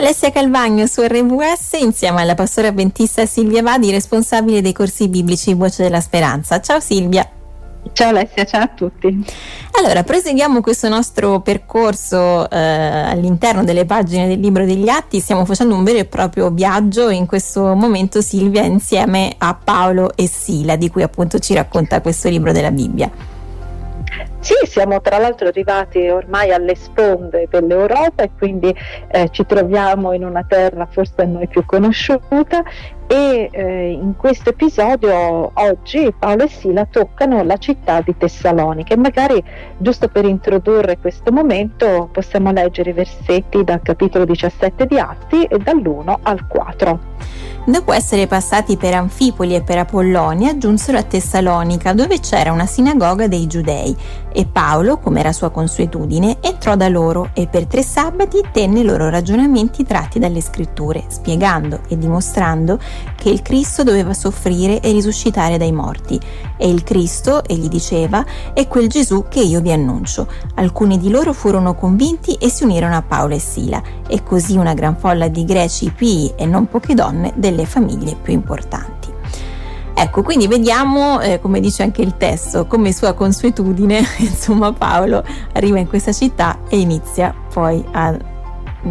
Alessia Calvagno su RWS insieme alla pastora avventista Silvia Vadi, responsabile dei corsi biblici Voce della Speranza. Ciao Silvia. Ciao Alessia, ciao a tutti. Allora, proseguiamo questo nostro percorso eh, all'interno delle pagine del libro degli atti, stiamo facendo un vero e proprio viaggio in questo momento Silvia insieme a Paolo e Sila, di cui appunto ci racconta questo libro della Bibbia. Sì, siamo tra l'altro arrivati ormai alle sponde dell'Europa e quindi eh, ci troviamo in una terra forse a noi più conosciuta e eh, in questo episodio oggi Paolo e Sila toccano la città di Tessalonica e magari giusto per introdurre questo momento possiamo leggere i versetti dal capitolo 17 di Atti e dall'1 al 4. Dopo essere passati per Anfipoli e per Apollonia, giunsero a Tessalonica, dove c'era una sinagoga dei Giudei, e Paolo, come era sua consuetudine, entrò da loro e per tre sabati tenne i loro ragionamenti tratti dalle scritture, spiegando e dimostrando che il Cristo doveva soffrire e risuscitare dai morti. E il Cristo, egli diceva, è quel Gesù che io vi annuncio. Alcuni di loro furono convinti e si unirono a Paolo e Sila, e così una gran folla di greci pii e non poche donne delle famiglie più importanti. Ecco, quindi vediamo, eh, come dice anche il testo, come sua consuetudine, insomma Paolo arriva in questa città e inizia poi a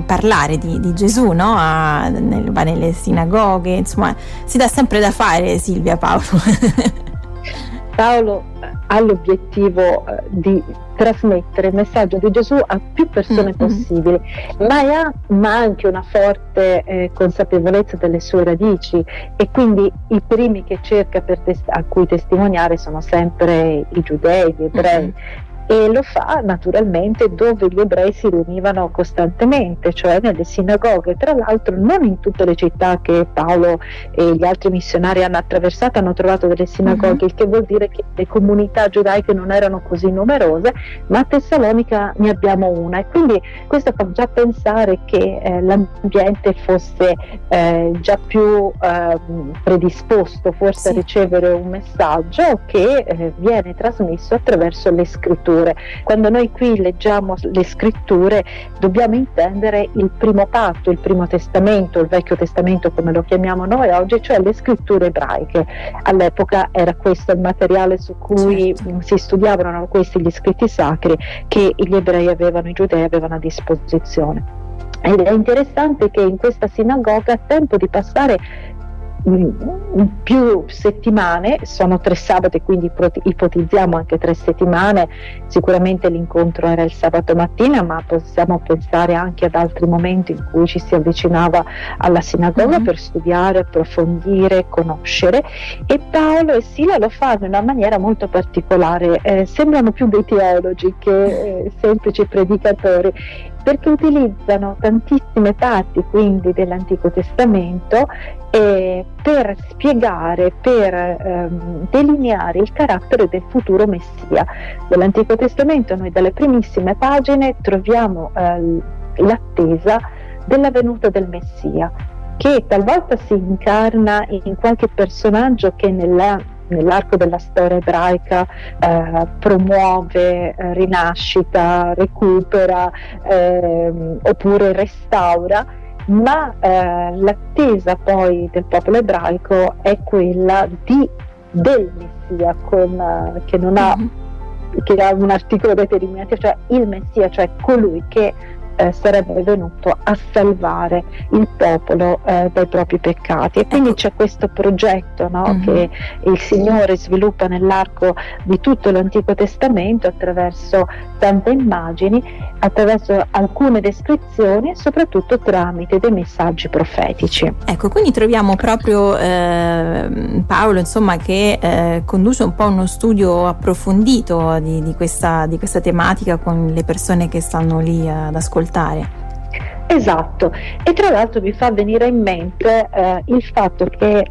parlare di, di Gesù, no? A, nel, va nelle sinagoghe, insomma si dà sempre da fare Silvia Paolo. Paolo ha l'obiettivo eh, di trasmettere il messaggio di Gesù a più persone mm-hmm. possibili, ma ha ma anche una forte eh, consapevolezza delle sue radici e quindi i primi che cerca test- a cui testimoniare sono sempre i giudei, gli ebrei. Mm-hmm e lo fa naturalmente dove gli ebrei si riunivano costantemente, cioè nelle sinagoghe. Tra l'altro non in tutte le città che Paolo e gli altri missionari hanno attraversato hanno trovato delle sinagoghe, uh-huh. il che vuol dire che le comunità giudaiche non erano così numerose, ma a Tessalonica ne abbiamo una e quindi questo fa già pensare che eh, l'ambiente fosse eh, già più eh, predisposto forse sì. a ricevere un messaggio che eh, viene trasmesso attraverso le scritture scritture. Quando noi qui leggiamo le scritture dobbiamo intendere il primo patto, il primo testamento, il vecchio testamento come lo chiamiamo noi oggi, cioè le scritture ebraiche. All'epoca era questo il materiale su cui certo. si studiavano questi gli scritti sacri che gli ebrei avevano, i giudei avevano a disposizione. Ed è interessante che in questa sinagoga, a tempo di passare più settimane, sono tre sabati, quindi ipotizziamo anche tre settimane, sicuramente l'incontro era il sabato mattina, ma possiamo pensare anche ad altri momenti in cui ci si avvicinava alla sinagoga mm-hmm. per studiare, approfondire, conoscere. E Paolo e Sila lo fanno in una maniera molto particolare, eh, sembrano più dei teologi che eh, semplici predicatori perché utilizzano tantissime parti quindi dell'Antico Testamento eh, per spiegare, per ehm, delineare il carattere del futuro Messia. Nell'Antico Testamento noi dalle primissime pagine troviamo eh, l'attesa della venuta del Messia, che talvolta si incarna in qualche personaggio che nella nell'arco della storia ebraica eh, promuove eh, rinascita, recupera eh, oppure restaura, ma eh, l'attesa poi del popolo ebraico è quella di, del Messia con, eh, che non ha, mm-hmm. che ha un articolo determinativo, cioè il Messia, cioè colui che eh, sarebbe venuto a salvare il popolo eh, dai propri peccati. E quindi ecco. c'è questo progetto no, mm-hmm. che il Signore sviluppa nell'arco di tutto l'Antico Testamento attraverso tante immagini, attraverso alcune descrizioni e soprattutto tramite dei messaggi profetici. Ecco, quindi troviamo proprio eh, Paolo insomma, che eh, conduce un po' uno studio approfondito di, di, questa, di questa tematica con le persone che stanno lì ad ascoltare ascoltare. Esatto, e tra l'altro mi fa venire in mente eh, il fatto che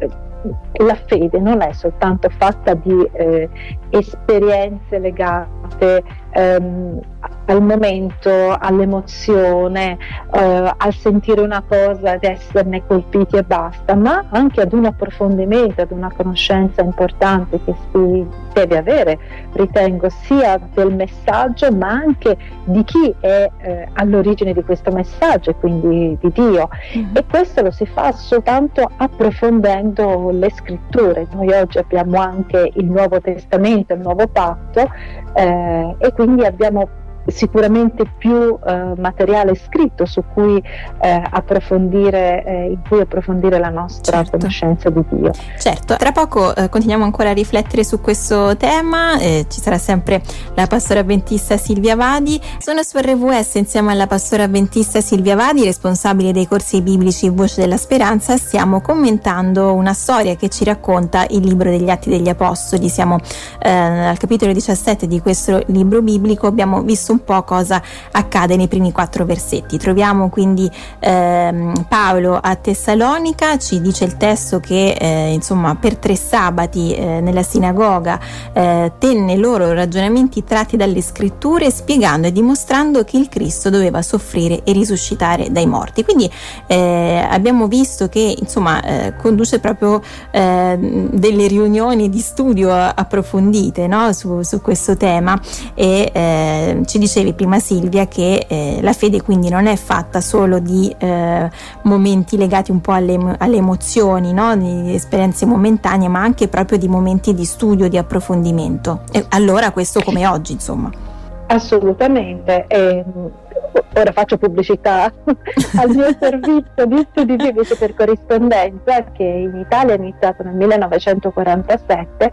la fede non è soltanto fatta di eh, esperienze legate ehm, al momento, all'emozione, eh, al sentire una cosa, ad esserne colpiti e basta, ma anche ad un approfondimento, ad una conoscenza importante che si deve avere, ritengo, sia del messaggio ma anche di chi è eh, all'origine di questo messaggio, quindi di Dio. Mm-hmm. E questo lo si fa soltanto approfondendo le scritture. Noi oggi abbiamo anche il Nuovo Testamento, il Nuovo Patto eh, e quindi abbiamo sicuramente più eh, materiale scritto su cui eh, approfondire, eh, in cui approfondire la nostra certo. conoscenza di Dio. Certo, tra poco eh, continuiamo ancora a riflettere su questo tema, eh, ci sarà sempre la pastora avventista Silvia Vadi. Sono su RVS insieme alla pastora avventista Silvia Vadi, responsabile dei corsi biblici Voce della Speranza, stiamo commentando una storia che ci racconta il libro degli Atti degli Apostoli. Siamo eh, al capitolo 17 di questo libro biblico, abbiamo visto un un po' cosa accade nei primi quattro versetti. Troviamo quindi ehm, Paolo a Tessalonica, ci dice il testo che eh, insomma per tre sabati eh, nella sinagoga eh, tenne loro ragionamenti tratti dalle scritture spiegando e dimostrando che il Cristo doveva soffrire e risuscitare dai morti. Quindi eh, abbiamo visto che insomma eh, conduce proprio eh, delle riunioni di studio approfondite no? su, su, questo tema e ci dicevi prima Silvia che eh, la fede quindi non è fatta solo di eh, momenti legati un po' alle, alle emozioni, no? di esperienze momentanee, ma anche proprio di momenti di studio, di approfondimento. E allora questo come oggi, insomma. Assolutamente. E ora faccio pubblicità al mio servizio di studi biblici per corrispondenza che in Italia è iniziato nel 1947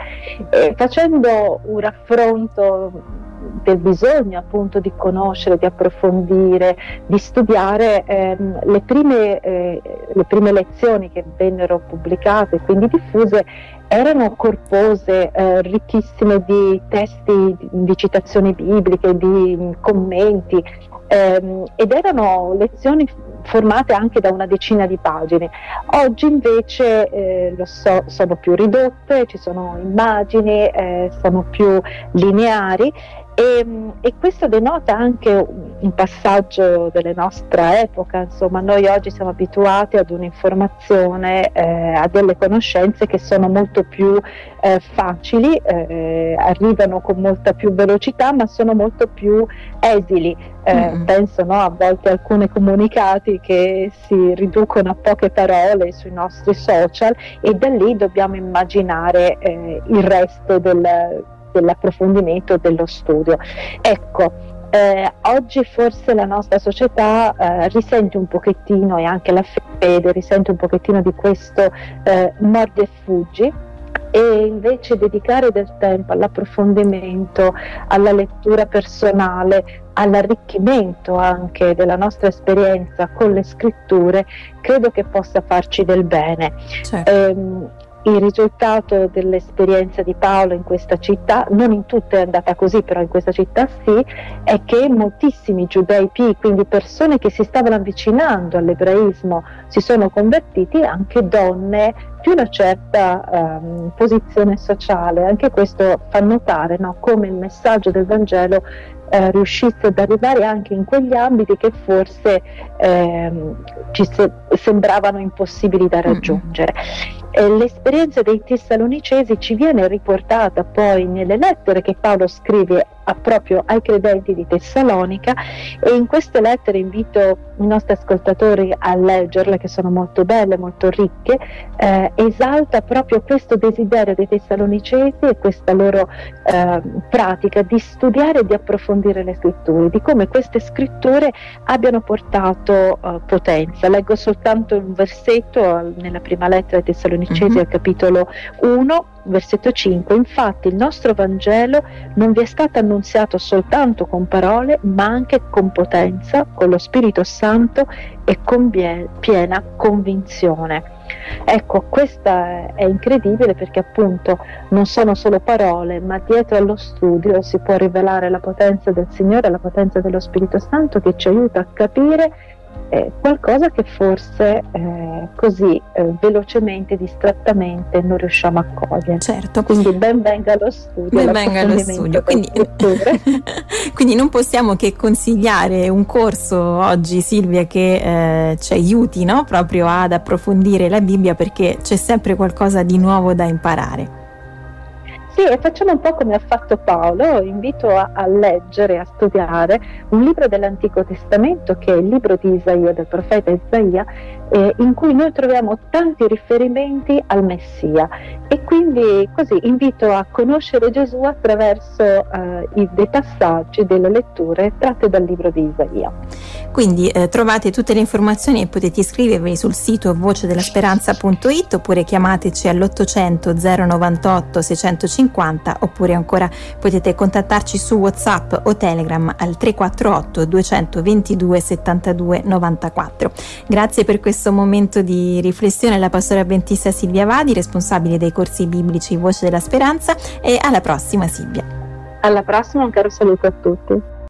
eh, facendo un raffronto del bisogno appunto di conoscere, di approfondire, di studiare ehm, le, prime, eh, le prime lezioni che vennero pubblicate e quindi diffuse erano corpose, eh, ricchissime di testi, di, citazioni bibliche, di mh, commenti ehm, ed erano lezioni formate anche da una decina di pagine. Oggi invece eh, so, sono più ridotte, ci sono immagini, eh, sono più lineari e, ehm, e, questo denota anche un passaggio della nostra epoca, insomma noi oggi siamo abituati ad un'informazione, eh, a delle conoscenze che sono molto più eh, facili, eh, arrivano con molta più velocità ma sono molto più esili. Mm. Penso no, a volte a alcuni comunicati che si riducono a poche parole sui nostri social e da lì dobbiamo immaginare eh, il resto del dell'approfondimento dello studio. Ecco, eh, oggi forse la nostra società eh, risente un pochettino e anche la fede risente un pochettino di questo eh, mordi e fuggi e invece dedicare del tempo all'approfondimento, alla lettura personale, all'arricchimento anche della nostra esperienza con le scritture, credo che possa farci del bene. Certo. Eh, il risultato dell'esperienza di Paolo in questa città, non in tutte è andata così, però in questa città sì, è che moltissimi giudei pii, quindi persone che si stavano avvicinando all'ebraismo, si sono convertiti, anche donne di una certa um, posizione sociale. Anche questo fa notare no, come il messaggio del Vangelo eh, riuscisse ad arrivare anche in quegli ambiti che forse ehm, ci se- sembravano impossibili da raggiungere. Eh, l'esperienza dei tessalonicesi ci viene riportata poi nelle lettere che Paolo scrive a, proprio ai credenti di Tessalonica e in queste lettere invito i nostri ascoltatori a leggerle che sono molto belle, molto ricche, eh, esalta proprio questo desiderio dei tessalonicesi e questa loro eh, pratica di studiare e di approfondire le scritture, di come queste scritture abbiano portato eh, potenza. Leggo soltanto un versetto nella prima lettera ai tessalonicesi mm-hmm. al capitolo 1 versetto 5, infatti il nostro Vangelo non vi è stato annunziato soltanto con parole, ma anche con potenza, con lo Spirito Santo e con piena convinzione. Ecco, questa è incredibile perché appunto non sono solo parole, ma dietro allo studio si può rivelare la potenza del Signore, la potenza dello Spirito Santo che ci aiuta a capire eh, qualcosa che forse eh, così eh, velocemente, distrattamente non riusciamo a cogliere. Certo. Quindi ben venga lo studio. Ben venga lo studio. Quindi, quindi, non possiamo che consigliare un corso oggi, Silvia, che eh, ci aiuti no? proprio ad approfondire la Bibbia perché c'è sempre qualcosa di nuovo da imparare. Sì, e facciamo un po' come ha fatto Paolo, invito a, a, leggere, a studiare un libro dell'Antico Testamento che è il libro di Isaia, del profeta Isaia, eh, in cui noi troviamo tanti riferimenti al Messia e quindi così invito a conoscere Gesù attraverso eh, i, dei passaggi, delle letture tratte dal libro di Isaia. Quindi eh, trovate tutte le informazioni e potete iscrivervi sul sito vocedellasperanza.it oppure chiamateci all'800 098 650 50 oppure ancora potete contattarci su WhatsApp o Telegram al 348 222 72 94. Grazie per questo momento di riflessione alla pastora avventista Silvia Vadi, responsabile dei corsi biblici Voce della Speranza e alla prossima Silvia. Alla prossima, un caro saluto a tutti.